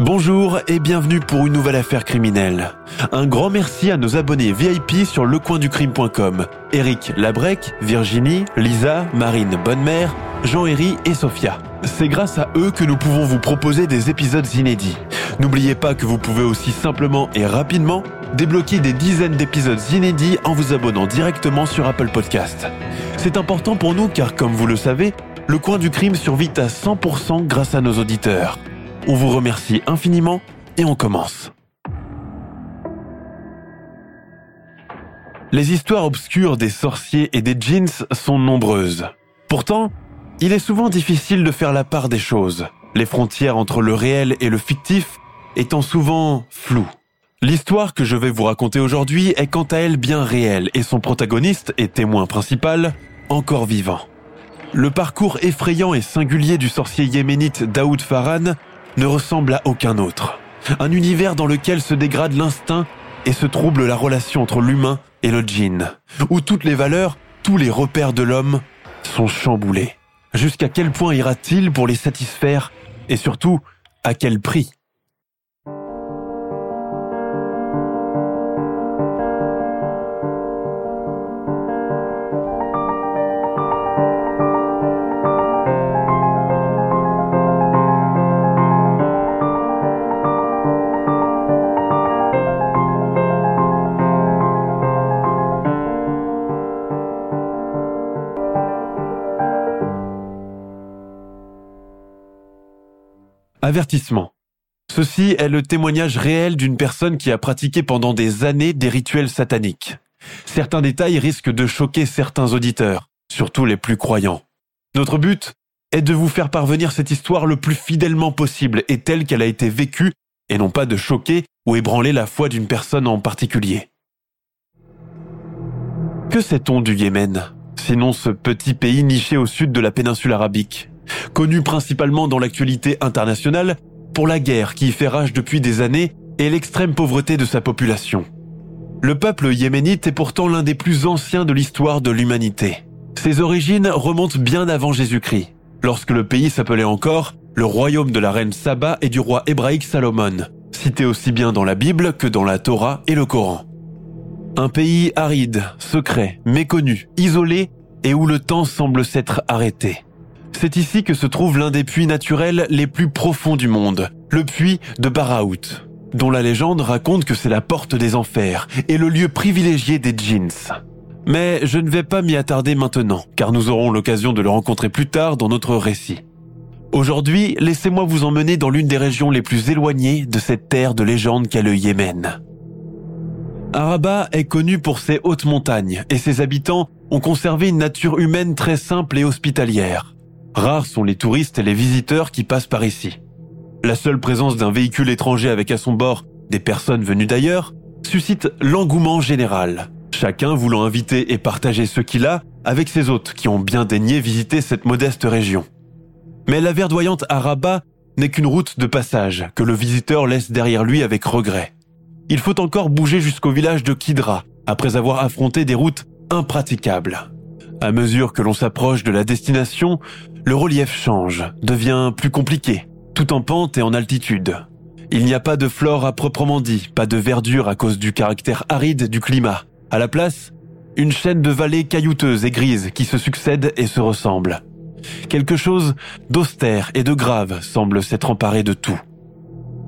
Bonjour et bienvenue pour une nouvelle affaire criminelle. Un grand merci à nos abonnés VIP sur lecoinducrime.com. Eric Labrec, Virginie, Lisa, Marine Bonnemère, Jean-Héry et Sophia. C'est grâce à eux que nous pouvons vous proposer des épisodes inédits. N'oubliez pas que vous pouvez aussi simplement et rapidement débloquer des dizaines d'épisodes inédits en vous abonnant directement sur Apple Podcast. C'est important pour nous car comme vous le savez, le coin du crime survit à 100% grâce à nos auditeurs. On vous remercie infiniment et on commence. Les histoires obscures des sorciers et des djinns sont nombreuses. Pourtant, il est souvent difficile de faire la part des choses, les frontières entre le réel et le fictif étant souvent floues. L'histoire que je vais vous raconter aujourd'hui est quant à elle bien réelle et son protagoniste et témoin principal encore vivant. Le parcours effrayant et singulier du sorcier yéménite Daoud Farhan ne ressemble à aucun autre. Un univers dans lequel se dégrade l'instinct et se trouble la relation entre l'humain et le djinn, où toutes les valeurs, tous les repères de l'homme sont chamboulés. Jusqu'à quel point ira-t-il pour les satisfaire et surtout, à quel prix? Avertissement. Ceci est le témoignage réel d'une personne qui a pratiqué pendant des années des rituels sataniques. Certains détails risquent de choquer certains auditeurs, surtout les plus croyants. Notre but est de vous faire parvenir cette histoire le plus fidèlement possible et telle qu'elle a été vécue, et non pas de choquer ou ébranler la foi d'une personne en particulier. Que sait-on du Yémen, sinon ce petit pays niché au sud de la péninsule arabique? Connu principalement dans l'actualité internationale pour la guerre qui y fait rage depuis des années et l'extrême pauvreté de sa population. Le peuple yéménite est pourtant l'un des plus anciens de l'histoire de l'humanité. Ses origines remontent bien avant Jésus-Christ, lorsque le pays s'appelait encore le royaume de la reine Saba et du roi hébraïque Salomon, cité aussi bien dans la Bible que dans la Torah et le Coran. Un pays aride, secret, méconnu, isolé et où le temps semble s'être arrêté. C'est ici que se trouve l'un des puits naturels les plus profonds du monde, le puits de Baraout, dont la légende raconte que c'est la porte des enfers et le lieu privilégié des djinns. Mais je ne vais pas m'y attarder maintenant, car nous aurons l'occasion de le rencontrer plus tard dans notre récit. Aujourd'hui, laissez-moi vous emmener dans l'une des régions les plus éloignées de cette terre de légende qu'est le Yémen. Araba est connu pour ses hautes montagnes et ses habitants ont conservé une nature humaine très simple et hospitalière. Rares sont les touristes et les visiteurs qui passent par ici. La seule présence d'un véhicule étranger avec à son bord des personnes venues d'ailleurs suscite l'engouement général, chacun voulant inviter et partager ce qu'il a avec ses hôtes qui ont bien daigné visiter cette modeste région. Mais la verdoyante Araba n'est qu'une route de passage que le visiteur laisse derrière lui avec regret. Il faut encore bouger jusqu'au village de Kidra après avoir affronté des routes impraticables. À mesure que l'on s'approche de la destination, le relief change, devient plus compliqué, tout en pente et en altitude. Il n'y a pas de flore à proprement dit, pas de verdure à cause du caractère aride du climat. À la place, une chaîne de vallées caillouteuses et grises qui se succèdent et se ressemblent. Quelque chose d'austère et de grave semble s'être emparé de tout.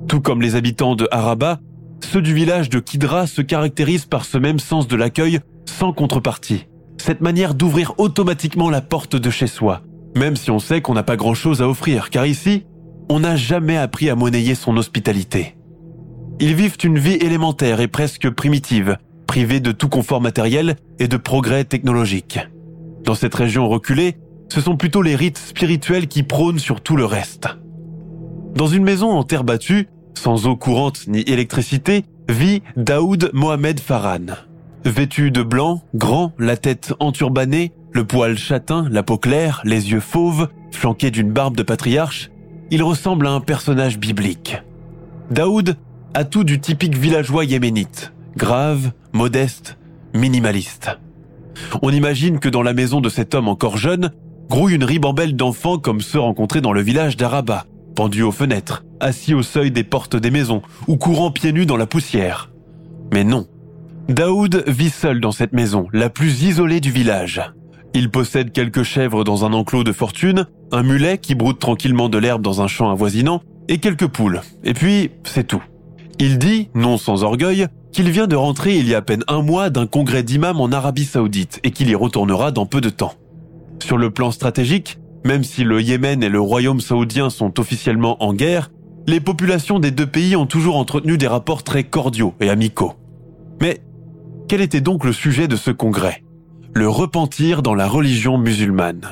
Tout comme les habitants de Haraba, ceux du village de Kidra se caractérisent par ce même sens de l'accueil sans contrepartie cette manière d'ouvrir automatiquement la porte de chez soi, même si on sait qu'on n'a pas grand-chose à offrir, car ici, on n'a jamais appris à monnayer son hospitalité. Ils vivent une vie élémentaire et presque primitive, privés de tout confort matériel et de progrès technologiques. Dans cette région reculée, ce sont plutôt les rites spirituels qui prônent sur tout le reste. Dans une maison en terre battue, sans eau courante ni électricité, vit Daoud Mohamed Farhan. Vêtu de blanc, grand, la tête enturbanée, le poil châtain, la peau claire, les yeux fauves, flanqué d'une barbe de patriarche, il ressemble à un personnage biblique. Daoud a tout du typique villageois yéménite, grave, modeste, minimaliste. On imagine que dans la maison de cet homme encore jeune, grouille une ribambelle d'enfants comme ceux rencontrés dans le village d'Araba, pendus aux fenêtres, assis au seuil des portes des maisons ou courant pieds nus dans la poussière. Mais non. Daoud vit seul dans cette maison, la plus isolée du village. Il possède quelques chèvres dans un enclos de fortune, un mulet qui broute tranquillement de l'herbe dans un champ avoisinant, et quelques poules. Et puis, c'est tout. Il dit, non sans orgueil, qu'il vient de rentrer il y a à peine un mois d'un congrès d'imams en Arabie Saoudite et qu'il y retournera dans peu de temps. Sur le plan stratégique, même si le Yémen et le royaume saoudien sont officiellement en guerre, les populations des deux pays ont toujours entretenu des rapports très cordiaux et amicaux. Mais quel était donc le sujet de ce congrès? Le repentir dans la religion musulmane.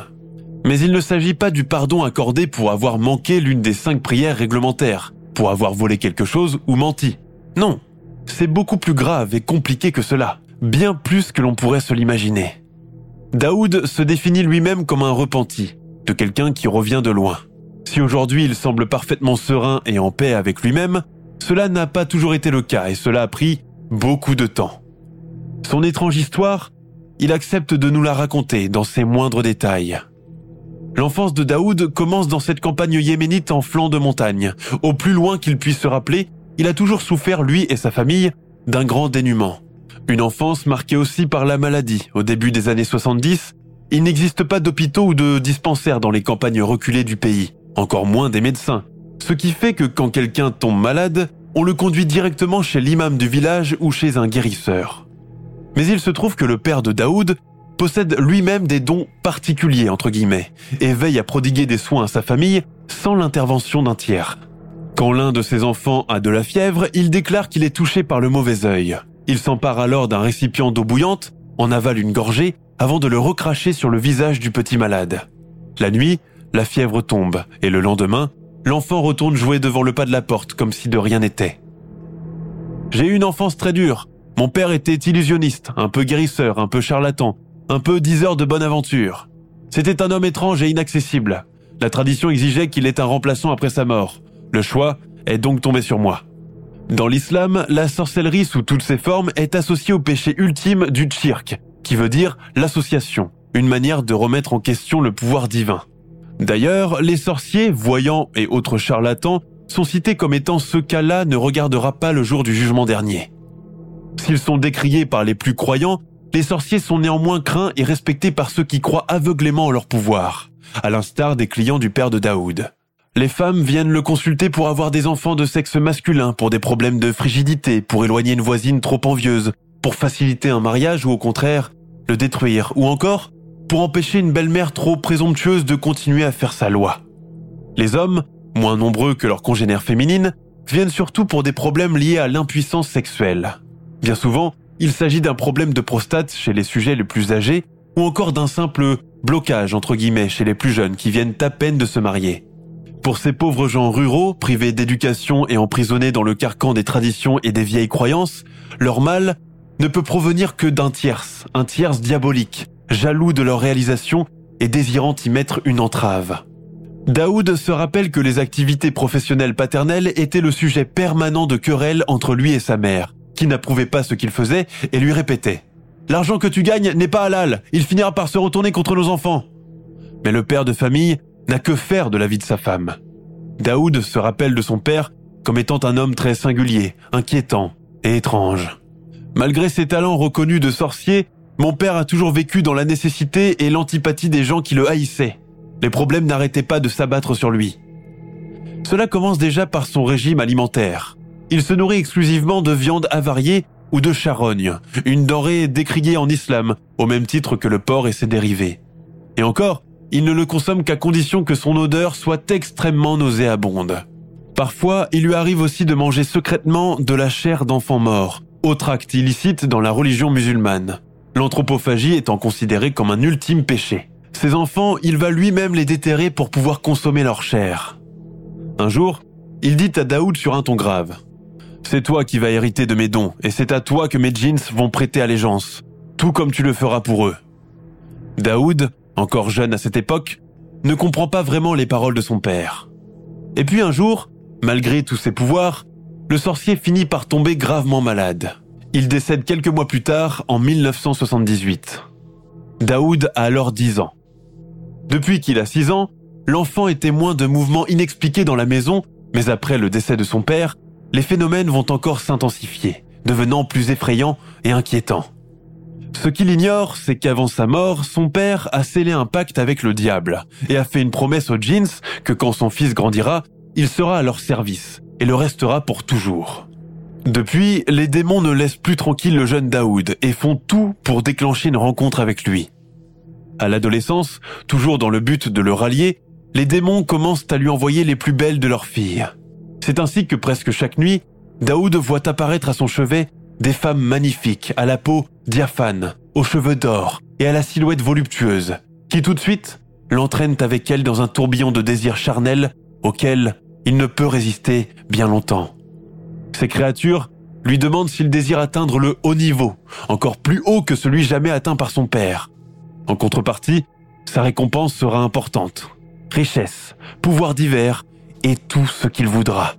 Mais il ne s'agit pas du pardon accordé pour avoir manqué l'une des cinq prières réglementaires, pour avoir volé quelque chose ou menti. Non, c'est beaucoup plus grave et compliqué que cela, bien plus que l'on pourrait se l'imaginer. Daoud se définit lui-même comme un repenti, de quelqu'un qui revient de loin. Si aujourd'hui il semble parfaitement serein et en paix avec lui-même, cela n'a pas toujours été le cas et cela a pris beaucoup de temps. Son étrange histoire, il accepte de nous la raconter dans ses moindres détails. L'enfance de Daoud commence dans cette campagne yéménite en flanc de montagne. Au plus loin qu'il puisse se rappeler, il a toujours souffert, lui et sa famille, d'un grand dénuement. Une enfance marquée aussi par la maladie. Au début des années 70, il n'existe pas d'hôpitaux ou de dispensaires dans les campagnes reculées du pays, encore moins des médecins. Ce qui fait que quand quelqu'un tombe malade, on le conduit directement chez l'imam du village ou chez un guérisseur. Mais il se trouve que le père de Daoud possède lui-même des dons particuliers, entre guillemets, et veille à prodiguer des soins à sa famille sans l'intervention d'un tiers. Quand l'un de ses enfants a de la fièvre, il déclare qu'il est touché par le mauvais œil. Il s'empare alors d'un récipient d'eau bouillante, en avale une gorgée, avant de le recracher sur le visage du petit malade. La nuit, la fièvre tombe, et le lendemain, l'enfant retourne jouer devant le pas de la porte comme si de rien n'était. J'ai eu une enfance très dure. Mon père était illusionniste, un peu guérisseur, un peu charlatan, un peu diseur de bonne aventure. C'était un homme étrange et inaccessible. La tradition exigeait qu'il ait un remplaçant après sa mort. Le choix est donc tombé sur moi. Dans l'islam, la sorcellerie sous toutes ses formes est associée au péché ultime du tchirk, qui veut dire l'association, une manière de remettre en question le pouvoir divin. D'ailleurs, les sorciers, voyants et autres charlatans sont cités comme étant ceux qu'Allah ne regardera pas le jour du jugement dernier. S'ils sont décriés par les plus croyants, les sorciers sont néanmoins craints et respectés par ceux qui croient aveuglément en leur pouvoir, à l'instar des clients du père de Daoud. Les femmes viennent le consulter pour avoir des enfants de sexe masculin, pour des problèmes de frigidité, pour éloigner une voisine trop envieuse, pour faciliter un mariage ou au contraire, le détruire, ou encore pour empêcher une belle-mère trop présomptueuse de continuer à faire sa loi. Les hommes, moins nombreux que leurs congénères féminines, viennent surtout pour des problèmes liés à l'impuissance sexuelle. Bien souvent, il s'agit d'un problème de prostate chez les sujets les plus âgés, ou encore d'un simple blocage entre guillemets chez les plus jeunes qui viennent à peine de se marier. Pour ces pauvres gens ruraux, privés d'éducation et emprisonnés dans le carcan des traditions et des vieilles croyances, leur mal ne peut provenir que d'un tierce, un tierce diabolique, jaloux de leur réalisation et désirant y mettre une entrave. Daoud se rappelle que les activités professionnelles paternelles étaient le sujet permanent de querelles entre lui et sa mère, qui n'approuvait pas ce qu'il faisait et lui répétait ⁇ L'argent que tu gagnes n'est pas halal, il finira par se retourner contre nos enfants !⁇ Mais le père de famille n'a que faire de la vie de sa femme. Daoud se rappelle de son père comme étant un homme très singulier, inquiétant et étrange. Malgré ses talents reconnus de sorcier, mon père a toujours vécu dans la nécessité et l'antipathie des gens qui le haïssaient. Les problèmes n'arrêtaient pas de s'abattre sur lui. Cela commence déjà par son régime alimentaire. Il se nourrit exclusivement de viande avariée ou de charogne, une denrée décriée en islam, au même titre que le porc et ses dérivés. Et encore, il ne le consomme qu'à condition que son odeur soit extrêmement nauséabonde. Parfois, il lui arrive aussi de manger secrètement de la chair d'enfants morts, autre acte illicite dans la religion musulmane. L'anthropophagie étant considérée comme un ultime péché. Ces enfants, il va lui-même les déterrer pour pouvoir consommer leur chair. Un jour, il dit à Daoud sur un ton grave. C'est toi qui vas hériter de mes dons, et c'est à toi que mes jeans vont prêter allégeance, tout comme tu le feras pour eux. Daoud, encore jeune à cette époque, ne comprend pas vraiment les paroles de son père. Et puis un jour, malgré tous ses pouvoirs, le sorcier finit par tomber gravement malade. Il décède quelques mois plus tard, en 1978. Daoud a alors 10 ans. Depuis qu'il a 6 ans, l'enfant est témoin de mouvements inexpliqués dans la maison, mais après le décès de son père, les phénomènes vont encore s'intensifier, devenant plus effrayants et inquiétants. Ce qu'il ignore, c'est qu'avant sa mort, son père a scellé un pacte avec le diable et a fait une promesse aux jeans que quand son fils grandira, il sera à leur service et le restera pour toujours. Depuis, les démons ne laissent plus tranquille le jeune Daoud et font tout pour déclencher une rencontre avec lui. À l'adolescence, toujours dans le but de le rallier, les démons commencent à lui envoyer les plus belles de leurs filles. C'est ainsi que presque chaque nuit, Daoud voit apparaître à son chevet des femmes magnifiques, à la peau diaphane, aux cheveux d'or et à la silhouette voluptueuse, qui tout de suite l'entraînent avec elle dans un tourbillon de désirs charnels auquel il ne peut résister bien longtemps. Ces créatures lui demandent s'il désire atteindre le haut niveau, encore plus haut que celui jamais atteint par son père. En contrepartie, sa récompense sera importante. Richesse, pouvoir divers et tout ce qu'il voudra.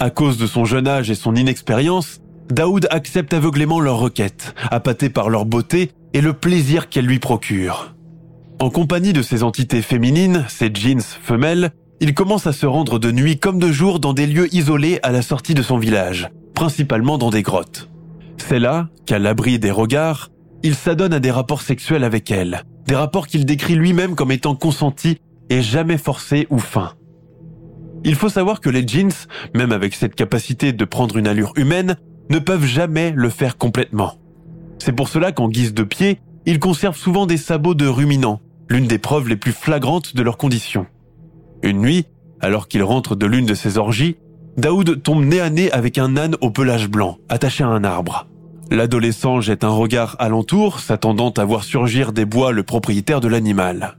À cause de son jeune âge et son inexpérience, Daoud accepte aveuglément leurs requêtes, appâté par leur beauté et le plaisir qu'elles lui procurent. En compagnie de ces entités féminines, ces jeans femelles, il commence à se rendre de nuit comme de jour dans des lieux isolés à la sortie de son village, principalement dans des grottes. C'est là qu'à l'abri des regards, il s'adonne à des rapports sexuels avec elles, des rapports qu'il décrit lui-même comme étant consentis et jamais forcés ou fins. Il faut savoir que les jeans, même avec cette capacité de prendre une allure humaine, ne peuvent jamais le faire complètement. C'est pour cela qu'en guise de pied, ils conservent souvent des sabots de ruminants, l'une des preuves les plus flagrantes de leurs conditions. Une nuit, alors qu'il rentre de l'une de ses orgies, Daoud tombe nez à nez avec un âne au pelage blanc, attaché à un arbre. L'adolescent jette un regard alentour, s'attendant à voir surgir des bois le propriétaire de l'animal.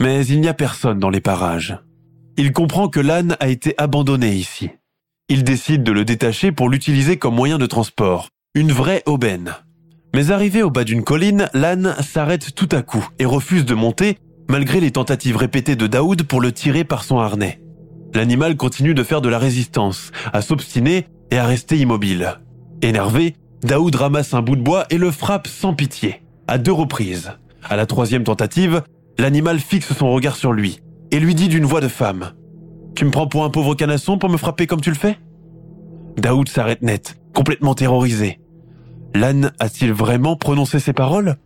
Mais il n'y a personne dans les parages. Il comprend que l'âne a été abandonné ici. Il décide de le détacher pour l'utiliser comme moyen de transport, une vraie aubaine. Mais arrivé au bas d'une colline, l'âne s'arrête tout à coup et refuse de monter, malgré les tentatives répétées de Daoud pour le tirer par son harnais. L'animal continue de faire de la résistance, à s'obstiner et à rester immobile. Énervé, Daoud ramasse un bout de bois et le frappe sans pitié, à deux reprises. À la troisième tentative, l'animal fixe son regard sur lui et lui dit d'une voix de femme tu me prends pour un pauvre canasson pour me frapper comme tu le fais? Daoud s'arrête net, complètement terrorisé. L'âne a-t-il vraiment prononcé ces paroles?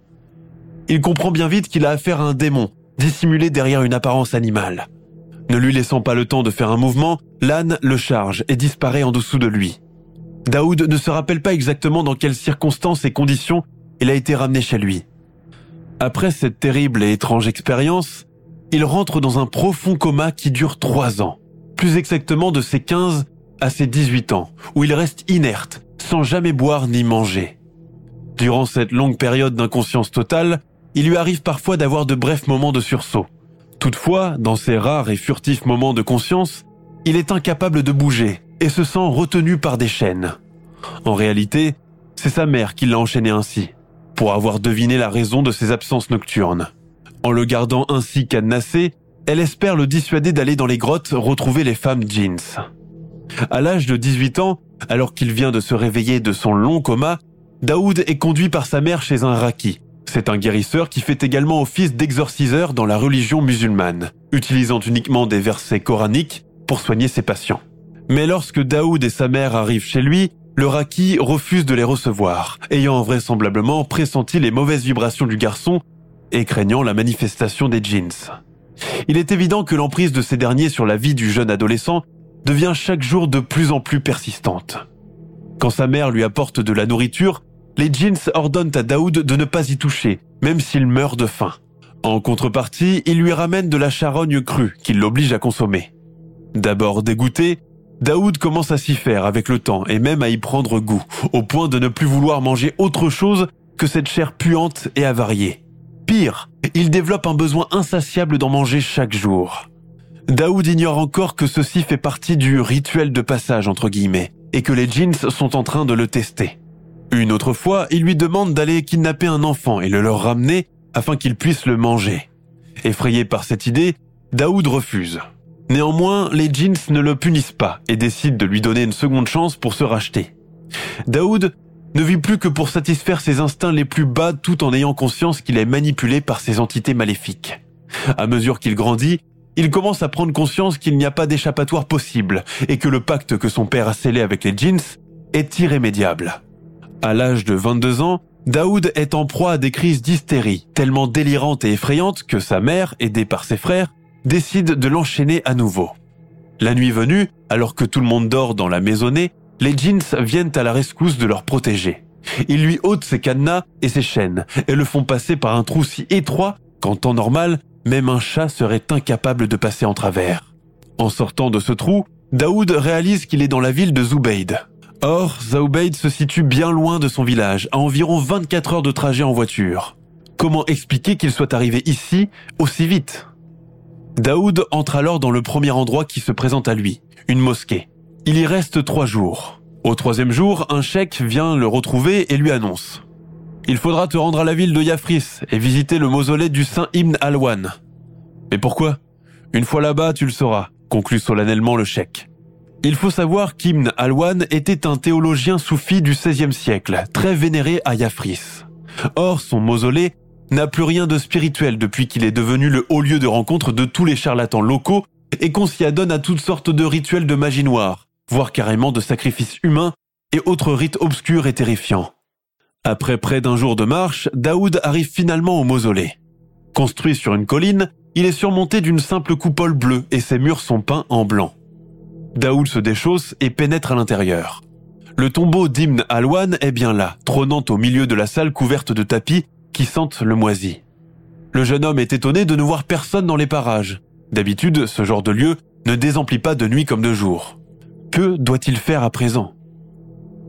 Il comprend bien vite qu'il a affaire à un démon, dissimulé derrière une apparence animale. Ne lui laissant pas le temps de faire un mouvement, l'âne le charge et disparaît en dessous de lui. Daoud ne se rappelle pas exactement dans quelles circonstances et conditions il a été ramené chez lui. Après cette terrible et étrange expérience, il rentre dans un profond coma qui dure trois ans plus exactement de ses 15 à ses 18 ans, où il reste inerte, sans jamais boire ni manger. Durant cette longue période d'inconscience totale, il lui arrive parfois d'avoir de brefs moments de sursaut. Toutefois, dans ces rares et furtifs moments de conscience, il est incapable de bouger et se sent retenu par des chaînes. En réalité, c'est sa mère qui l'a enchaîné ainsi, pour avoir deviné la raison de ses absences nocturnes. En le gardant ainsi cadenassé, elle espère le dissuader d'aller dans les grottes retrouver les femmes jeans. À l'âge de 18 ans, alors qu'il vient de se réveiller de son long coma, Daoud est conduit par sa mère chez un raki. C'est un guérisseur qui fait également office d'exorciseur dans la religion musulmane, utilisant uniquement des versets coraniques pour soigner ses patients. Mais lorsque Daoud et sa mère arrivent chez lui, le raki refuse de les recevoir, ayant vraisemblablement pressenti les mauvaises vibrations du garçon et craignant la manifestation des jeans. Il est évident que l'emprise de ces derniers sur la vie du jeune adolescent devient chaque jour de plus en plus persistante. Quand sa mère lui apporte de la nourriture, les jeans ordonnent à Daoud de ne pas y toucher, même s'il meurt de faim. En contrepartie, il lui ramène de la charogne crue qu'il l'oblige à consommer. D'abord dégoûté, Daoud commence à s'y faire avec le temps et même à y prendre goût, au point de ne plus vouloir manger autre chose que cette chair puante et avariée. Pire, il développe un besoin insatiable d'en manger chaque jour. Daoud ignore encore que ceci fait partie du rituel de passage entre guillemets et que les jeans sont en train de le tester. Une autre fois, il lui demande d'aller kidnapper un enfant et le leur ramener afin qu'il puisse le manger. Effrayé par cette idée, Daoud refuse. Néanmoins, les jeans ne le punissent pas et décident de lui donner une seconde chance pour se racheter. Daoud ne vit plus que pour satisfaire ses instincts les plus bas tout en ayant conscience qu'il est manipulé par ces entités maléfiques. À mesure qu'il grandit, il commence à prendre conscience qu'il n'y a pas d'échappatoire possible et que le pacte que son père a scellé avec les jeans est irrémédiable. À l'âge de 22 ans, Daoud est en proie à des crises d'hystérie tellement délirantes et effrayantes que sa mère, aidée par ses frères, décide de l'enchaîner à nouveau. La nuit venue, alors que tout le monde dort dans la maisonnée, les jeans viennent à la rescousse de leur protégé. Ils lui ôtent ses cadenas et ses chaînes et le font passer par un trou si étroit qu'en temps normal, même un chat serait incapable de passer en travers. En sortant de ce trou, Daoud réalise qu'il est dans la ville de Zubayd. Or, Zoubayd se situe bien loin de son village, à environ 24 heures de trajet en voiture. Comment expliquer qu'il soit arrivé ici aussi vite? Daoud entre alors dans le premier endroit qui se présente à lui, une mosquée. Il y reste trois jours. Au troisième jour, un cheikh vient le retrouver et lui annonce Il faudra te rendre à la ville de Yafris et visiter le mausolée du saint Ibn Alwan. Mais pourquoi? Une fois là-bas, tu le sauras, conclut solennellement le cheikh. Il faut savoir qu'Ibn Alwan était un théologien soufi du XVIe siècle, très vénéré à Yafris. Or, son mausolée n'a plus rien de spirituel depuis qu'il est devenu le haut lieu de rencontre de tous les charlatans locaux et qu'on s'y adonne à toutes sortes de rituels de magie noire, voire carrément de sacrifices humains et autres rites obscurs et terrifiants. Après près d'un jour de marche, Daoud arrive finalement au mausolée. Construit sur une colline, il est surmonté d'une simple coupole bleue et ses murs sont peints en blanc. Daoud se déchausse et pénètre à l'intérieur. Le tombeau d'Ibn Alwan est bien là, trônant au milieu de la salle couverte de tapis qui sentent le moisi. Le jeune homme est étonné de ne voir personne dans les parages. D'habitude, ce genre de lieu ne désemplit pas de nuit comme de jour. Que doit-il faire à présent?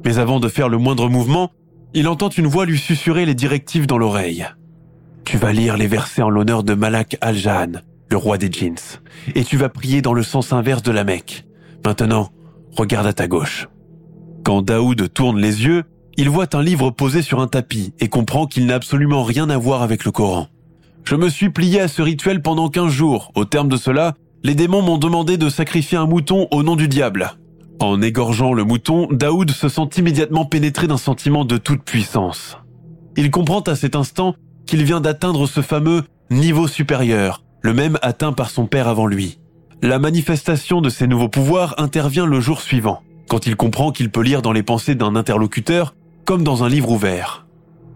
Mais avant de faire le moindre mouvement, il entend une voix lui susurrer les directives dans l'oreille. Tu vas lire les versets en l'honneur de Malak al-Jahan, le roi des djinns, et tu vas prier dans le sens inverse de la Mecque. Maintenant, regarde à ta gauche. Quand Daoud tourne les yeux, il voit un livre posé sur un tapis et comprend qu'il n'a absolument rien à voir avec le Coran. Je me suis plié à ce rituel pendant 15 jours. Au terme de cela, les démons m'ont demandé de sacrifier un mouton au nom du diable. En égorgeant le mouton, Daoud se sent immédiatement pénétré d'un sentiment de toute puissance. Il comprend à cet instant qu'il vient d'atteindre ce fameux niveau supérieur, le même atteint par son père avant lui. La manifestation de ces nouveaux pouvoirs intervient le jour suivant, quand il comprend qu'il peut lire dans les pensées d'un interlocuteur comme dans un livre ouvert.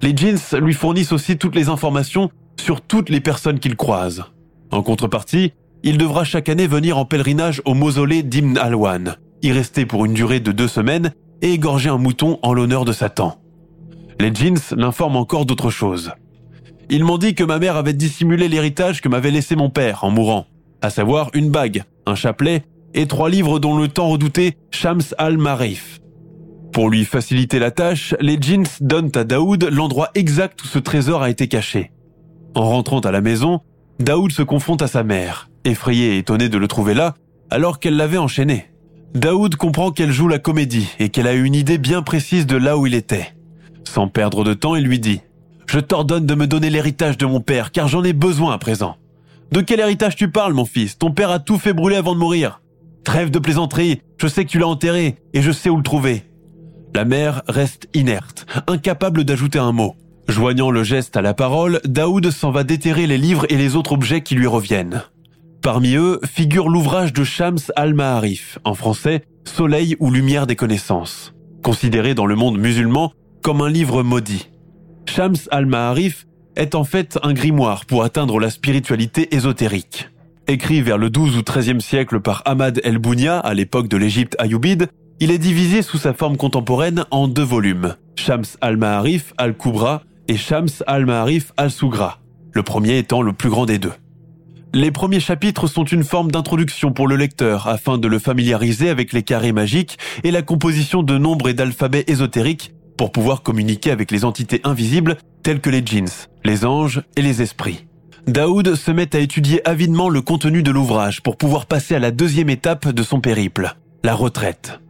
Les jeans lui fournissent aussi toutes les informations sur toutes les personnes qu'il croise. En contrepartie, il devra chaque année venir en pèlerinage au mausolée d'Ibn Alwan, y rester pour une durée de deux semaines et égorger un mouton en l'honneur de Satan. Les jeans l'informent encore d'autre chose. Ils m'ont dit que ma mère avait dissimulé l'héritage que m'avait laissé mon père en mourant, à savoir une bague, un chapelet et trois livres dont le temps redouté Shams al-Marif. Pour lui faciliter la tâche, les jeans donnent à Daoud l'endroit exact où ce trésor a été caché. En rentrant à la maison, Daoud se confronte à sa mère, effrayée et étonnée de le trouver là, alors qu'elle l'avait enchaîné. Daoud comprend qu'elle joue la comédie et qu'elle a une idée bien précise de là où il était. Sans perdre de temps, il lui dit ⁇ Je t'ordonne de me donner l'héritage de mon père, car j'en ai besoin à présent. De quel héritage tu parles, mon fils? Ton père a tout fait brûler avant de mourir. Trêve de plaisanterie, je sais que tu l'as enterré, et je sais où le trouver. La mère reste inerte, incapable d'ajouter un mot. Joignant le geste à la parole, Daoud s'en va déterrer les livres et les autres objets qui lui reviennent. Parmi eux figure l'ouvrage de Shams al-Ma'arif, en français Soleil ou lumière des connaissances, considéré dans le monde musulman comme un livre maudit. Shams al-Ma'arif est en fait un grimoire pour atteindre la spiritualité ésotérique. Écrit vers le 12 ou 13e siècle par Ahmad el-Bounia à l'époque de l'Égypte ayoubide, il est divisé sous sa forme contemporaine en deux volumes, Shams al-Ma'arif al-Kubra et Shams al-Ma'arif al-Sugra, le premier étant le plus grand des deux. Les premiers chapitres sont une forme d'introduction pour le lecteur afin de le familiariser avec les carrés magiques et la composition de nombres et d'alphabets ésotériques pour pouvoir communiquer avec les entités invisibles telles que les djinns, les anges et les esprits. Daoud se met à étudier avidement le contenu de l'ouvrage pour pouvoir passer à la deuxième étape de son périple, la retraite.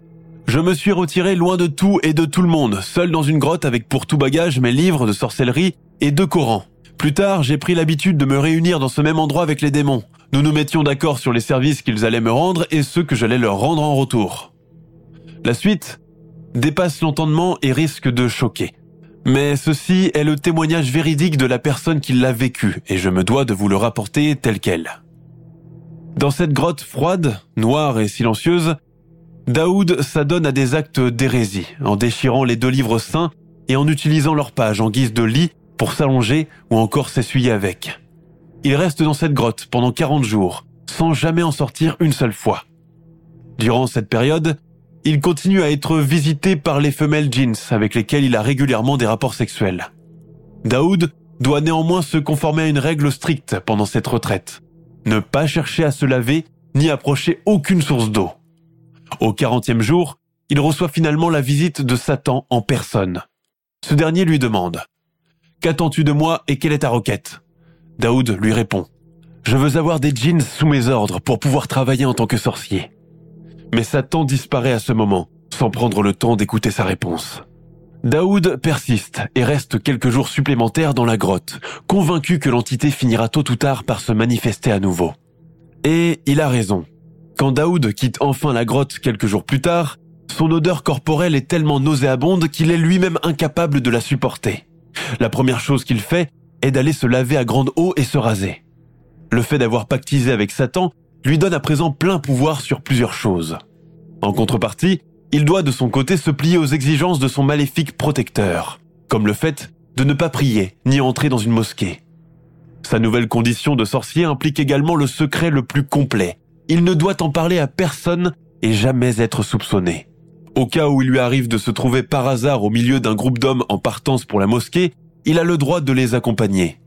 Je me suis retiré loin de tout et de tout le monde, seul dans une grotte avec pour tout bagage mes livres de sorcellerie et deux Corans. Plus tard, j'ai pris l'habitude de me réunir dans ce même endroit avec les démons. Nous nous mettions d'accord sur les services qu'ils allaient me rendre et ceux que j'allais leur rendre en retour. La suite dépasse l'entendement et risque de choquer. Mais ceci est le témoignage véridique de la personne qui l'a vécu et je me dois de vous le rapporter tel quel. Dans cette grotte froide, noire et silencieuse, Daoud s'adonne à des actes d'hérésie en déchirant les deux livres saints et en utilisant leurs pages en guise de lit pour s'allonger ou encore s'essuyer avec. Il reste dans cette grotte pendant 40 jours, sans jamais en sortir une seule fois. Durant cette période, il continue à être visité par les femelles jeans avec lesquelles il a régulièrement des rapports sexuels. Daoud doit néanmoins se conformer à une règle stricte pendant cette retraite. Ne pas chercher à se laver ni approcher aucune source d'eau. Au 40e jour, il reçoit finalement la visite de Satan en personne. Ce dernier lui demande Qu'attends-tu de moi et quelle est ta requête? Daoud lui répond Je veux avoir des djinns sous mes ordres pour pouvoir travailler en tant que sorcier. Mais Satan disparaît à ce moment, sans prendre le temps d'écouter sa réponse. Daoud persiste et reste quelques jours supplémentaires dans la grotte, convaincu que l'entité finira tôt ou tard par se manifester à nouveau. Et il a raison. Quand Daoud quitte enfin la grotte quelques jours plus tard, son odeur corporelle est tellement nauséabonde qu'il est lui-même incapable de la supporter. La première chose qu'il fait est d'aller se laver à grande eau et se raser. Le fait d'avoir pactisé avec Satan lui donne à présent plein pouvoir sur plusieurs choses. En contrepartie, il doit de son côté se plier aux exigences de son maléfique protecteur, comme le fait de ne pas prier ni entrer dans une mosquée. Sa nouvelle condition de sorcier implique également le secret le plus complet. Il ne doit en parler à personne et jamais être soupçonné. Au cas où il lui arrive de se trouver par hasard au milieu d'un groupe d'hommes en partance pour la mosquée, il a le droit de les accompagner.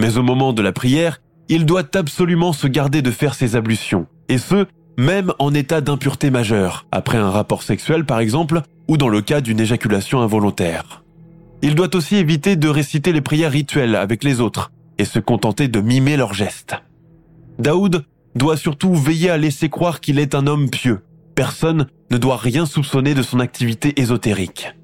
Mais au moment de la prière, il doit absolument se garder de faire ses ablutions, et ce, même en état d'impureté majeure, après un rapport sexuel par exemple, ou dans le cas d'une éjaculation involontaire. Il doit aussi éviter de réciter les prières rituelles avec les autres, et se contenter de mimer leurs gestes. Daoud doit surtout veiller à laisser croire qu'il est un homme pieux, personne ne doit rien soupçonner de son activité ésotérique.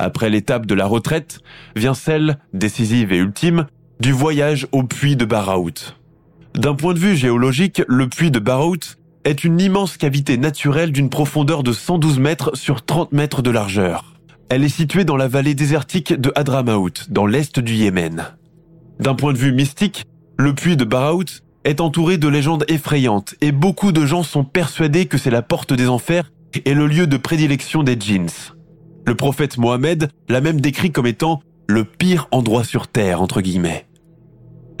Après l'étape de la retraite, vient celle, décisive et ultime, du voyage au puits de Baraout. D'un point de vue géologique, le puits de Baraout est une immense cavité naturelle d'une profondeur de 112 mètres sur 30 mètres de largeur. Elle est située dans la vallée désertique de Hadramaout, dans l'est du Yémen. D'un point de vue mystique, le puits de Baraout est entouré de légendes effrayantes et beaucoup de gens sont persuadés que c'est la porte des enfers et le lieu de prédilection des djinns. Le prophète Mohammed l'a même décrit comme étant le pire endroit sur terre, entre guillemets.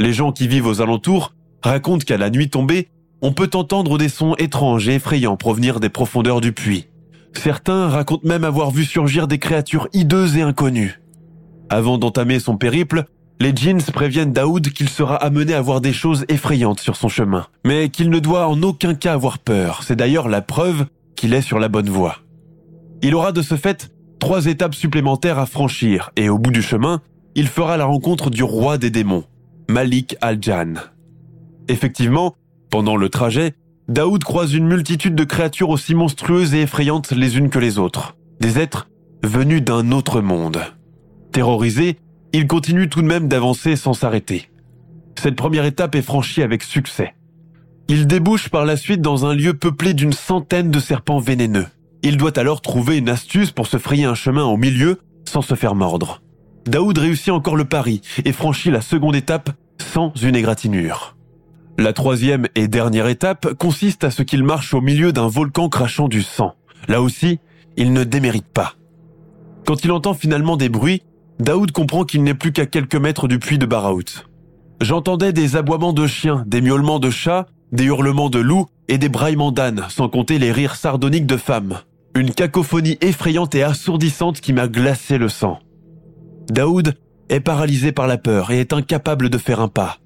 Les gens qui vivent aux alentours racontent qu'à la nuit tombée, on peut entendre des sons étranges et effrayants provenir des profondeurs du puits. Certains racontent même avoir vu surgir des créatures hideuses et inconnues. Avant d'entamer son périple, les djinns préviennent Daoud qu'il sera amené à voir des choses effrayantes sur son chemin, mais qu'il ne doit en aucun cas avoir peur. C'est d'ailleurs la preuve qu'il est sur la bonne voie. Il aura de ce fait trois étapes supplémentaires à franchir, et au bout du chemin, il fera la rencontre du roi des démons, Malik Al-Jan. Effectivement, pendant le trajet, Daoud croise une multitude de créatures aussi monstrueuses et effrayantes les unes que les autres, des êtres venus d'un autre monde. Terrorisé, il continue tout de même d'avancer sans s'arrêter. Cette première étape est franchie avec succès. Il débouche par la suite dans un lieu peuplé d'une centaine de serpents vénéneux. Il doit alors trouver une astuce pour se frayer un chemin au milieu sans se faire mordre. Daoud réussit encore le pari et franchit la seconde étape sans une égratignure. La troisième et dernière étape consiste à ce qu'il marche au milieu d'un volcan crachant du sang. Là aussi, il ne démérite pas. Quand il entend finalement des bruits, Daoud comprend qu'il n'est plus qu'à quelques mètres du puits de Baraout. J'entendais des aboiements de chiens, des miaulements de chats, des hurlements de loups et des braillements d'ânes, sans compter les rires sardoniques de femmes. Une cacophonie effrayante et assourdissante qui m'a glacé le sang. Daoud est paralysé par la peur et est incapable de faire un pas.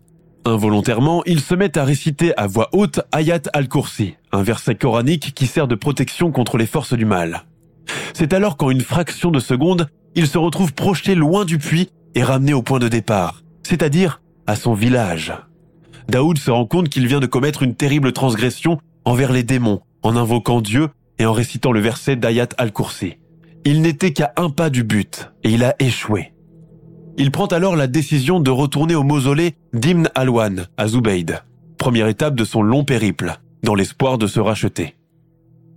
Involontairement, il se met à réciter à voix haute Ayat al-Kursi, un verset coranique qui sert de protection contre les forces du mal. C'est alors qu'en une fraction de seconde, il se retrouve projeté loin du puits et ramené au point de départ, c'est-à-dire à son village. Daoud se rend compte qu'il vient de commettre une terrible transgression envers les démons en invoquant Dieu et en récitant le verset d'Ayat al-Kursi. Il n'était qu'à un pas du but et il a échoué. Il prend alors la décision de retourner au mausolée d'Ibn Alwan à Zubayd, première étape de son long périple, dans l'espoir de se racheter.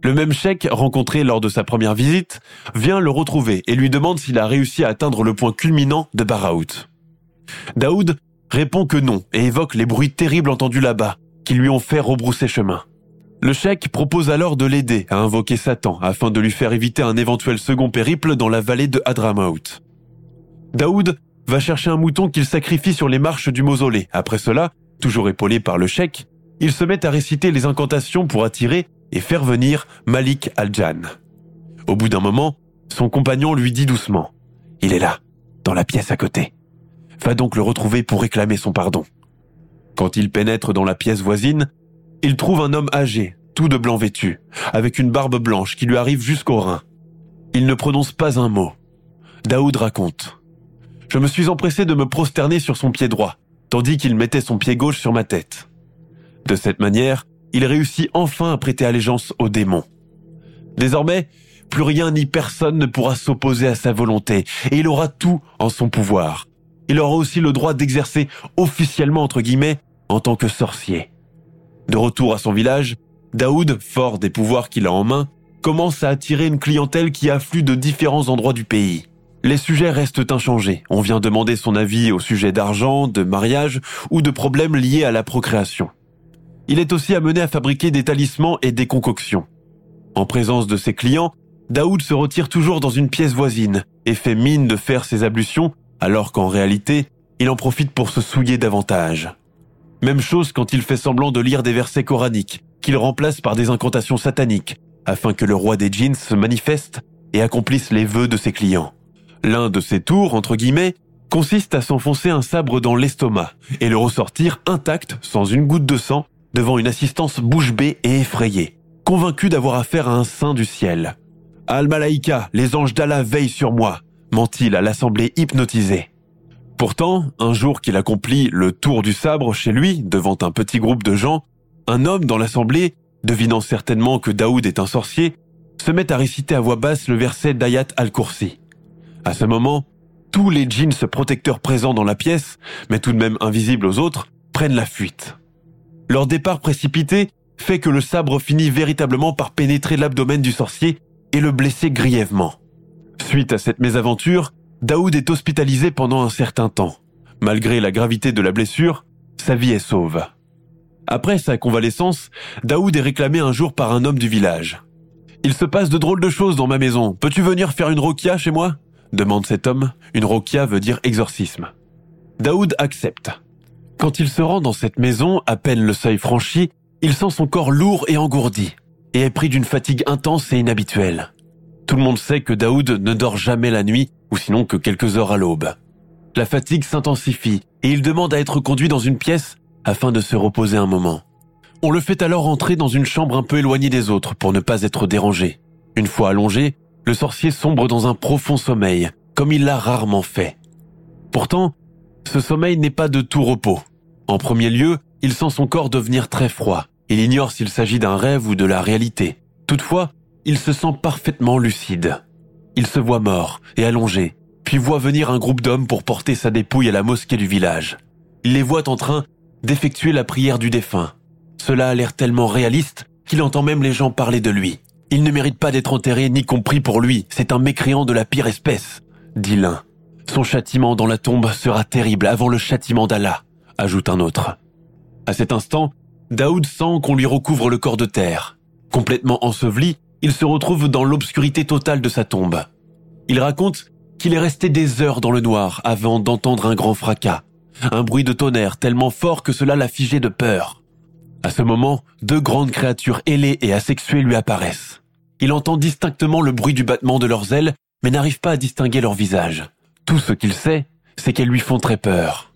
Le même cheikh rencontré lors de sa première visite vient le retrouver et lui demande s'il a réussi à atteindre le point culminant de Baraout. Daoud répond que non et évoque les bruits terribles entendus là-bas qui lui ont fait rebrousser chemin. Le cheikh propose alors de l'aider à invoquer Satan afin de lui faire éviter un éventuel second périple dans la vallée de Hadramaut. Daoud va chercher un mouton qu'il sacrifie sur les marches du mausolée. Après cela, toujours épaulé par le cheikh, il se met à réciter les incantations pour attirer et faire venir Malik al-Jan. Au bout d'un moment, son compagnon lui dit doucement ⁇ Il est là, dans la pièce à côté. Va donc le retrouver pour réclamer son pardon. Quand il pénètre dans la pièce voisine, il trouve un homme âgé, tout de blanc vêtu, avec une barbe blanche qui lui arrive jusqu'au rein. Il ne prononce pas un mot. Daoud raconte. Je me suis empressé de me prosterner sur son pied droit, tandis qu'il mettait son pied gauche sur ma tête. De cette manière, il réussit enfin à prêter allégeance aux démons. Désormais, plus rien ni personne ne pourra s'opposer à sa volonté, et il aura tout en son pouvoir. Il aura aussi le droit d'exercer officiellement, entre guillemets, en tant que sorcier. De retour à son village, Daoud, fort des pouvoirs qu'il a en main, commence à attirer une clientèle qui afflue de différents endroits du pays. Les sujets restent inchangés. On vient demander son avis au sujet d'argent, de mariage ou de problèmes liés à la procréation. Il est aussi amené à fabriquer des talismans et des concoctions. En présence de ses clients, Daoud se retire toujours dans une pièce voisine et fait mine de faire ses ablutions alors qu'en réalité, il en profite pour se souiller davantage. Même chose quand il fait semblant de lire des versets coraniques, qu'il remplace par des incantations sataniques, afin que le roi des djinns se manifeste et accomplisse les vœux de ses clients. L'un de ces tours, entre guillemets, consiste à s'enfoncer un sabre dans l'estomac et le ressortir intact, sans une goutte de sang, devant une assistance bouche bée et effrayée, convaincu d'avoir affaire à un saint du ciel. Al-Malaïka, les anges d'Allah veillent sur moi, ment-il à l'assemblée hypnotisée. Pourtant, un jour qu'il accomplit le tour du sabre chez lui, devant un petit groupe de gens, un homme dans l'assemblée, devinant certainement que Daoud est un sorcier, se met à réciter à voix basse le verset d'Ayat al-Kursi. À ce moment, tous les djinns protecteurs présents dans la pièce, mais tout de même invisibles aux autres, prennent la fuite. Leur départ précipité fait que le sabre finit véritablement par pénétrer l'abdomen du sorcier et le blesser grièvement. Suite à cette mésaventure, Daoud est hospitalisé pendant un certain temps. Malgré la gravité de la blessure, sa vie est sauve. Après sa convalescence, Daoud est réclamé un jour par un homme du village. Il se passe de drôles de choses dans ma maison. Peux-tu venir faire une roquia chez moi? demande cet homme. Une roquia veut dire exorcisme. Daoud accepte. Quand il se rend dans cette maison, à peine le seuil franchi, il sent son corps lourd et engourdi, et est pris d'une fatigue intense et inhabituelle. Tout le monde sait que Daoud ne dort jamais la nuit ou sinon que quelques heures à l'aube. La fatigue s'intensifie et il demande à être conduit dans une pièce afin de se reposer un moment. On le fait alors entrer dans une chambre un peu éloignée des autres pour ne pas être dérangé. Une fois allongé, le sorcier sombre dans un profond sommeil, comme il l'a rarement fait. Pourtant, ce sommeil n'est pas de tout repos. En premier lieu, il sent son corps devenir très froid. Il ignore s'il s'agit d'un rêve ou de la réalité. Toutefois, il se sent parfaitement lucide. Il se voit mort et allongé, puis voit venir un groupe d'hommes pour porter sa dépouille à la mosquée du village. Il les voit en train d'effectuer la prière du défunt. Cela a l'air tellement réaliste qu'il entend même les gens parler de lui. Il ne mérite pas d'être enterré ni compris pour lui, c'est un mécréant de la pire espèce, dit l'un. Son châtiment dans la tombe sera terrible avant le châtiment d'Allah, ajoute un autre. À cet instant, Daoud sent qu'on lui recouvre le corps de terre. Complètement enseveli, il se retrouve dans l'obscurité totale de sa tombe. Il raconte qu'il est resté des heures dans le noir avant d'entendre un grand fracas, un bruit de tonnerre tellement fort que cela l'a figé de peur. À ce moment, deux grandes créatures ailées et asexuées lui apparaissent. Il entend distinctement le bruit du battement de leurs ailes, mais n'arrive pas à distinguer leur visage. Tout ce qu'il sait, c'est qu'elles lui font très peur.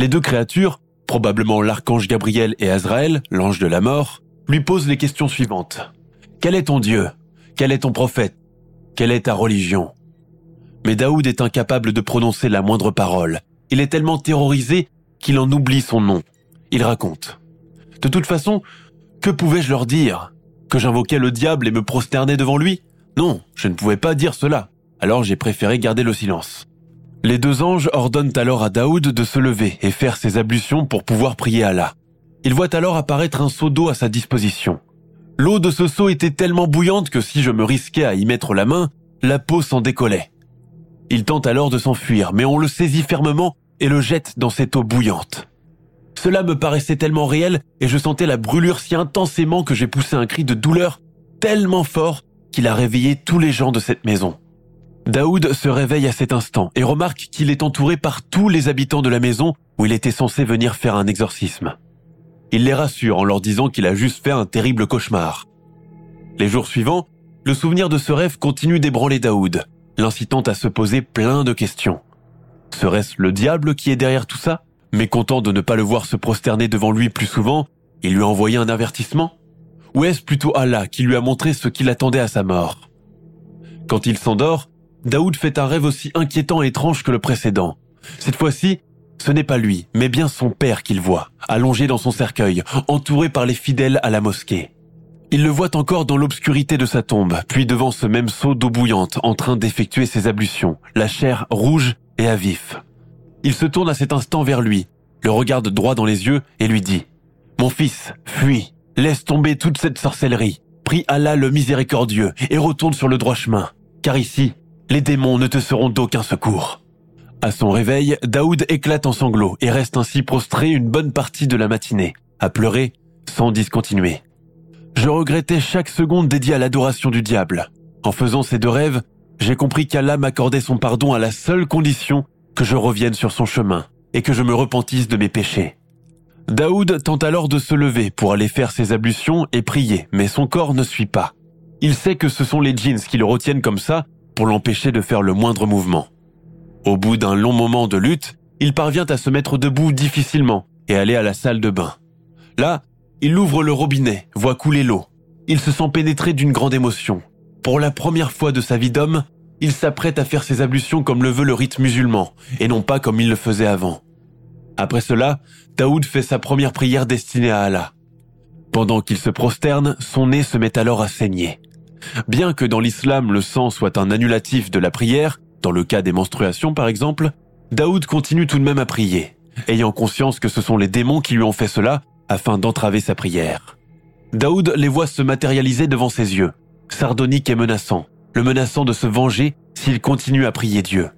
Les deux créatures probablement l'archange Gabriel et Azraël, l'ange de la mort, lui posent les questions suivantes. Quel est ton Dieu? Quel est ton prophète? Quelle est ta religion? Mais Daoud est incapable de prononcer la moindre parole. Il est tellement terrorisé qu'il en oublie son nom. Il raconte. De toute façon, que pouvais-je leur dire? Que j'invoquais le diable et me prosternais devant lui? Non, je ne pouvais pas dire cela. Alors j'ai préféré garder le silence. Les deux anges ordonnent alors à Daoud de se lever et faire ses ablutions pour pouvoir prier Allah. Il voit alors apparaître un seau d'eau à sa disposition. L'eau de ce seau était tellement bouillante que si je me risquais à y mettre la main, la peau s'en décollait. Il tente alors de s'enfuir, mais on le saisit fermement et le jette dans cette eau bouillante. Cela me paraissait tellement réel et je sentais la brûlure si intensément que j'ai poussé un cri de douleur tellement fort qu'il a réveillé tous les gens de cette maison. Daoud se réveille à cet instant et remarque qu'il est entouré par tous les habitants de la maison où il était censé venir faire un exorcisme. Il les rassure en leur disant qu'il a juste fait un terrible cauchemar. Les jours suivants, le souvenir de ce rêve continue d'ébranler Daoud, l'incitant à se poser plein de questions. Serait-ce le diable qui est derrière tout ça? Mais content de ne pas le voir se prosterner devant lui plus souvent, il lui a un avertissement? Ou est-ce plutôt Allah qui lui a montré ce qu'il attendait à sa mort? Quand il s'endort, Daoud fait un rêve aussi inquiétant et étrange que le précédent. Cette fois-ci, ce n'est pas lui, mais bien son père qu'il voit, allongé dans son cercueil, entouré par les fidèles à la mosquée. Il le voit encore dans l'obscurité de sa tombe, puis devant ce même seau d'eau bouillante, en train d'effectuer ses ablutions, la chair rouge et à vif. Il se tourne à cet instant vers lui, le regarde droit dans les yeux et lui dit ⁇ Mon fils, fuis, laisse tomber toute cette sorcellerie, prie Allah le miséricordieux et retourne sur le droit chemin, car ici, les démons ne te seront d'aucun secours. À son réveil, Daoud éclate en sanglots et reste ainsi prostré une bonne partie de la matinée, à pleurer sans discontinuer. Je regrettais chaque seconde dédiée à l'adoration du diable. En faisant ces deux rêves, j'ai compris qu'Allah m'accordait son pardon à la seule condition que je revienne sur son chemin et que je me repentisse de mes péchés. Daoud tente alors de se lever pour aller faire ses ablutions et prier, mais son corps ne suit pas. Il sait que ce sont les djinns qui le retiennent comme ça l'empêcher de faire le moindre mouvement. Au bout d'un long moment de lutte, il parvient à se mettre debout difficilement et aller à la salle de bain. Là, il ouvre le robinet, voit couler l'eau. Il se sent pénétré d'une grande émotion. Pour la première fois de sa vie d'homme, il s'apprête à faire ses ablutions comme le veut le rite musulman, et non pas comme il le faisait avant. Après cela, Daoud fait sa première prière destinée à Allah. Pendant qu'il se prosterne, son nez se met alors à saigner. Bien que dans l'islam le sang soit un annulatif de la prière, dans le cas des menstruations par exemple, Daoud continue tout de même à prier, ayant conscience que ce sont les démons qui lui ont fait cela afin d'entraver sa prière. Daoud les voit se matérialiser devant ses yeux, sardonique et menaçant, le menaçant de se venger s'il continue à prier Dieu.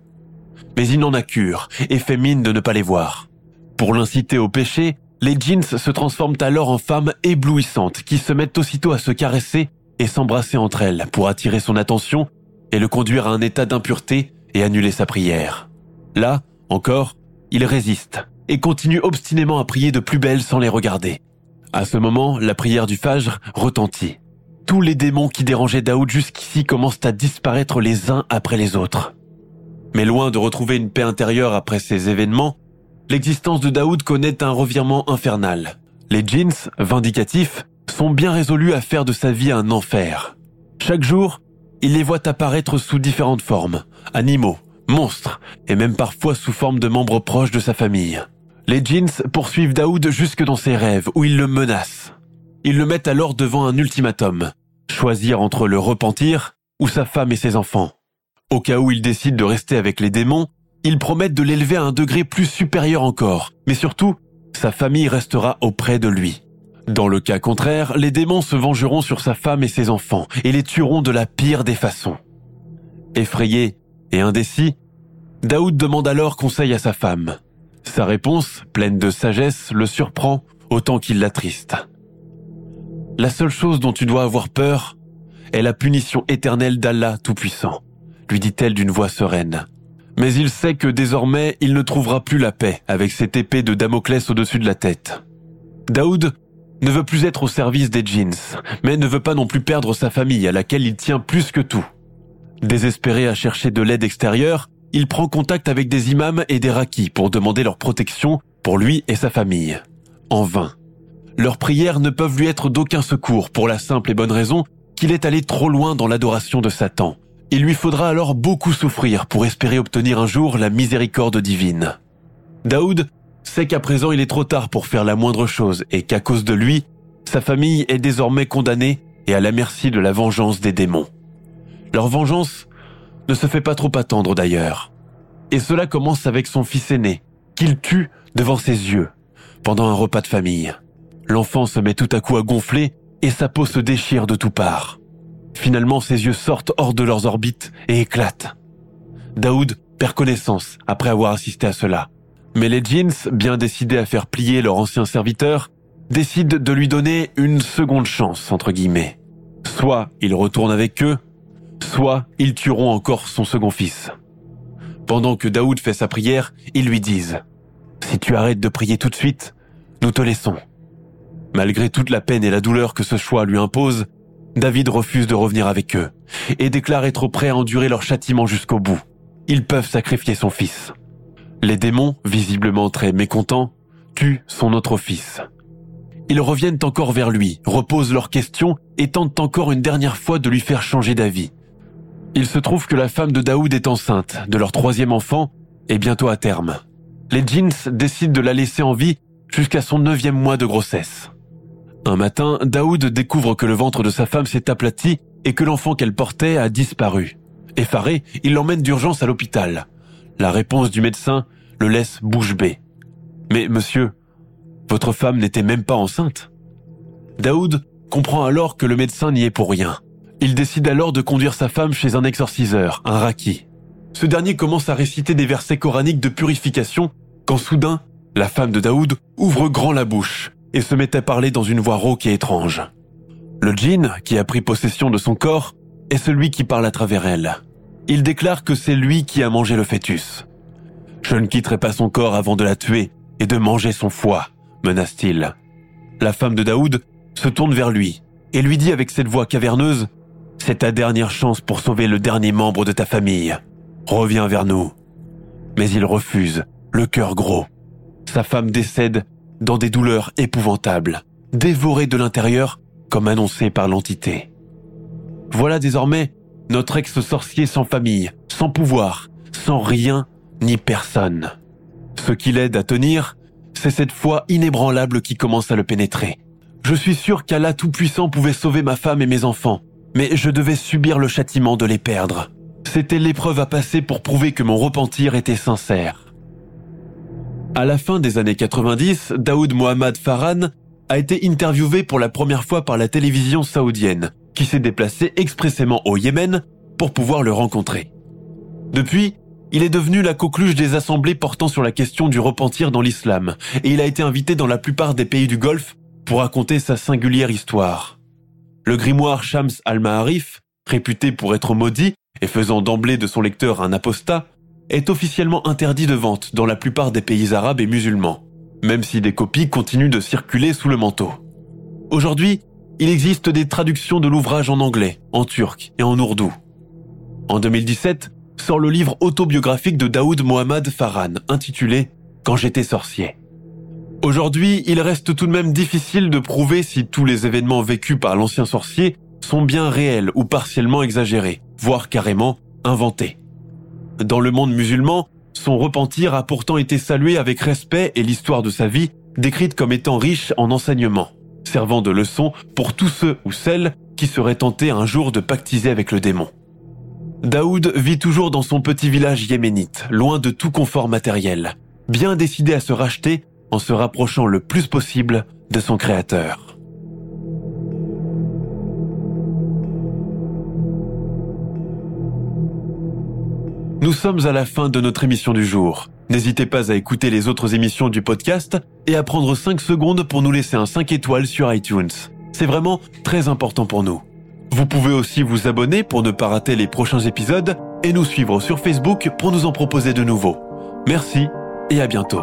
Mais il n'en a cure et fait mine de ne pas les voir. Pour l'inciter au péché, les djinns se transforment alors en femmes éblouissantes qui se mettent aussitôt à se caresser et s'embrasser entre elles pour attirer son attention et le conduire à un état d'impureté et annuler sa prière. Là, encore, il résiste et continue obstinément à prier de plus belle sans les regarder. À ce moment, la prière du Fajr retentit. Tous les démons qui dérangeaient Daoud jusqu'ici commencent à disparaître les uns après les autres. Mais loin de retrouver une paix intérieure après ces événements, l'existence de Daoud connaît un revirement infernal. Les djinns, vindicatifs, sont bien résolus à faire de sa vie un enfer. Chaque jour, il les voit apparaître sous différentes formes, animaux, monstres, et même parfois sous forme de membres proches de sa famille. Les djinns poursuivent Daoud jusque dans ses rêves, où ils le menacent. Ils le mettent alors devant un ultimatum, choisir entre le repentir ou sa femme et ses enfants. Au cas où il décide de rester avec les démons, ils promettent de l'élever à un degré plus supérieur encore, mais surtout, sa famille restera auprès de lui. Dans le cas contraire, les démons se vengeront sur sa femme et ses enfants et les tueront de la pire des façons. Effrayé et indécis, Daoud demande alors conseil à sa femme. Sa réponse, pleine de sagesse, le surprend autant qu'il l'attriste. La seule chose dont tu dois avoir peur est la punition éternelle d'Allah Tout-Puissant, lui dit-elle d'une voix sereine. Mais il sait que désormais il ne trouvera plus la paix avec cette épée de Damoclès au-dessus de la tête. Daoud ne veut plus être au service des jeans, mais ne veut pas non plus perdre sa famille à laquelle il tient plus que tout. Désespéré à chercher de l'aide extérieure, il prend contact avec des imams et des rakis pour demander leur protection pour lui et sa famille. en vain. Leurs prières ne peuvent lui être d'aucun secours pour la simple et bonne raison qu'il est allé trop loin dans l'adoration de Satan. Il lui faudra alors beaucoup souffrir pour espérer obtenir un jour la miséricorde divine. Daoud sait qu'à présent il est trop tard pour faire la moindre chose et qu'à cause de lui, sa famille est désormais condamnée et à la merci de la vengeance des démons. Leur vengeance ne se fait pas trop attendre d'ailleurs. Et cela commence avec son fils aîné, qu'il tue devant ses yeux, pendant un repas de famille. L'enfant se met tout à coup à gonfler et sa peau se déchire de tout parts. Finalement, ses yeux sortent hors de leurs orbites et éclatent. Daoud perd connaissance après avoir assisté à cela. Mais les jeans, bien décidés à faire plier leur ancien serviteur, décident de lui donner une seconde chance, entre guillemets. Soit il retourne avec eux, soit ils tueront encore son second fils. Pendant que Daoud fait sa prière, ils lui disent ⁇ Si tu arrêtes de prier tout de suite, nous te laissons. Malgré toute la peine et la douleur que ce choix lui impose, David refuse de revenir avec eux et déclare être prêt à endurer leur châtiment jusqu'au bout. Ils peuvent sacrifier son fils. Les démons, visiblement très mécontents, tuent son autre fils. Ils reviennent encore vers lui, reposent leurs questions et tentent encore une dernière fois de lui faire changer d'avis. Il se trouve que la femme de Daoud est enceinte de leur troisième enfant et bientôt à terme. Les jeans décident de la laisser en vie jusqu'à son neuvième mois de grossesse. Un matin, Daoud découvre que le ventre de sa femme s'est aplati et que l'enfant qu'elle portait a disparu. Effaré, il l'emmène d'urgence à l'hôpital. La réponse du médecin le laisse bouche bée. Mais monsieur, votre femme n'était même pas enceinte. Daoud comprend alors que le médecin n'y est pour rien. Il décide alors de conduire sa femme chez un exorciseur, un raki. Ce dernier commence à réciter des versets coraniques de purification quand soudain, la femme de Daoud ouvre grand la bouche et se met à parler dans une voix rauque et étrange. Le djinn, qui a pris possession de son corps, est celui qui parle à travers elle. Il déclare que c'est lui qui a mangé le fœtus. Je ne quitterai pas son corps avant de la tuer et de manger son foie, menace-t-il. La femme de Daoud se tourne vers lui et lui dit avec cette voix caverneuse C'est ta dernière chance pour sauver le dernier membre de ta famille. Reviens vers nous. Mais il refuse, le cœur gros. Sa femme décède dans des douleurs épouvantables, dévoré de l'intérieur comme annoncé par l'entité. Voilà désormais notre ex-sorcier sans famille, sans pouvoir, sans rien ni personne. Ce qui l'aide à tenir, c'est cette foi inébranlable qui commence à le pénétrer. Je suis sûr qu'Allah Tout-Puissant pouvait sauver ma femme et mes enfants, mais je devais subir le châtiment de les perdre. C'était l'épreuve à passer pour prouver que mon repentir était sincère. À la fin des années 90, Daoud Mohammad Farhan a été interviewé pour la première fois par la télévision saoudienne, qui s'est déplacé expressément au Yémen pour pouvoir le rencontrer. Depuis, il est devenu la coqueluche des assemblées portant sur la question du repentir dans l'islam, et il a été invité dans la plupart des pays du Golfe pour raconter sa singulière histoire. Le grimoire Shams al-Ma'arif, réputé pour être maudit et faisant d'emblée de son lecteur un apostat, est officiellement interdit de vente dans la plupart des pays arabes et musulmans, même si des copies continuent de circuler sous le manteau. Aujourd'hui, il existe des traductions de l'ouvrage en anglais, en turc et en ourdou. En 2017, sort le livre autobiographique de Daoud Mohammad Farhan, intitulé Quand j'étais sorcier. Aujourd'hui, il reste tout de même difficile de prouver si tous les événements vécus par l'ancien sorcier sont bien réels ou partiellement exagérés, voire carrément inventés. Dans le monde musulman, son repentir a pourtant été salué avec respect et l'histoire de sa vie décrite comme étant riche en enseignements, servant de leçon pour tous ceux ou celles qui seraient tentés un jour de pactiser avec le démon. Daoud vit toujours dans son petit village yéménite, loin de tout confort matériel, bien décidé à se racheter en se rapprochant le plus possible de son créateur. Nous sommes à la fin de notre émission du jour. N'hésitez pas à écouter les autres émissions du podcast et à prendre 5 secondes pour nous laisser un 5 étoiles sur iTunes. C'est vraiment très important pour nous. Vous pouvez aussi vous abonner pour ne pas rater les prochains épisodes et nous suivre sur Facebook pour nous en proposer de nouveaux. Merci et à bientôt.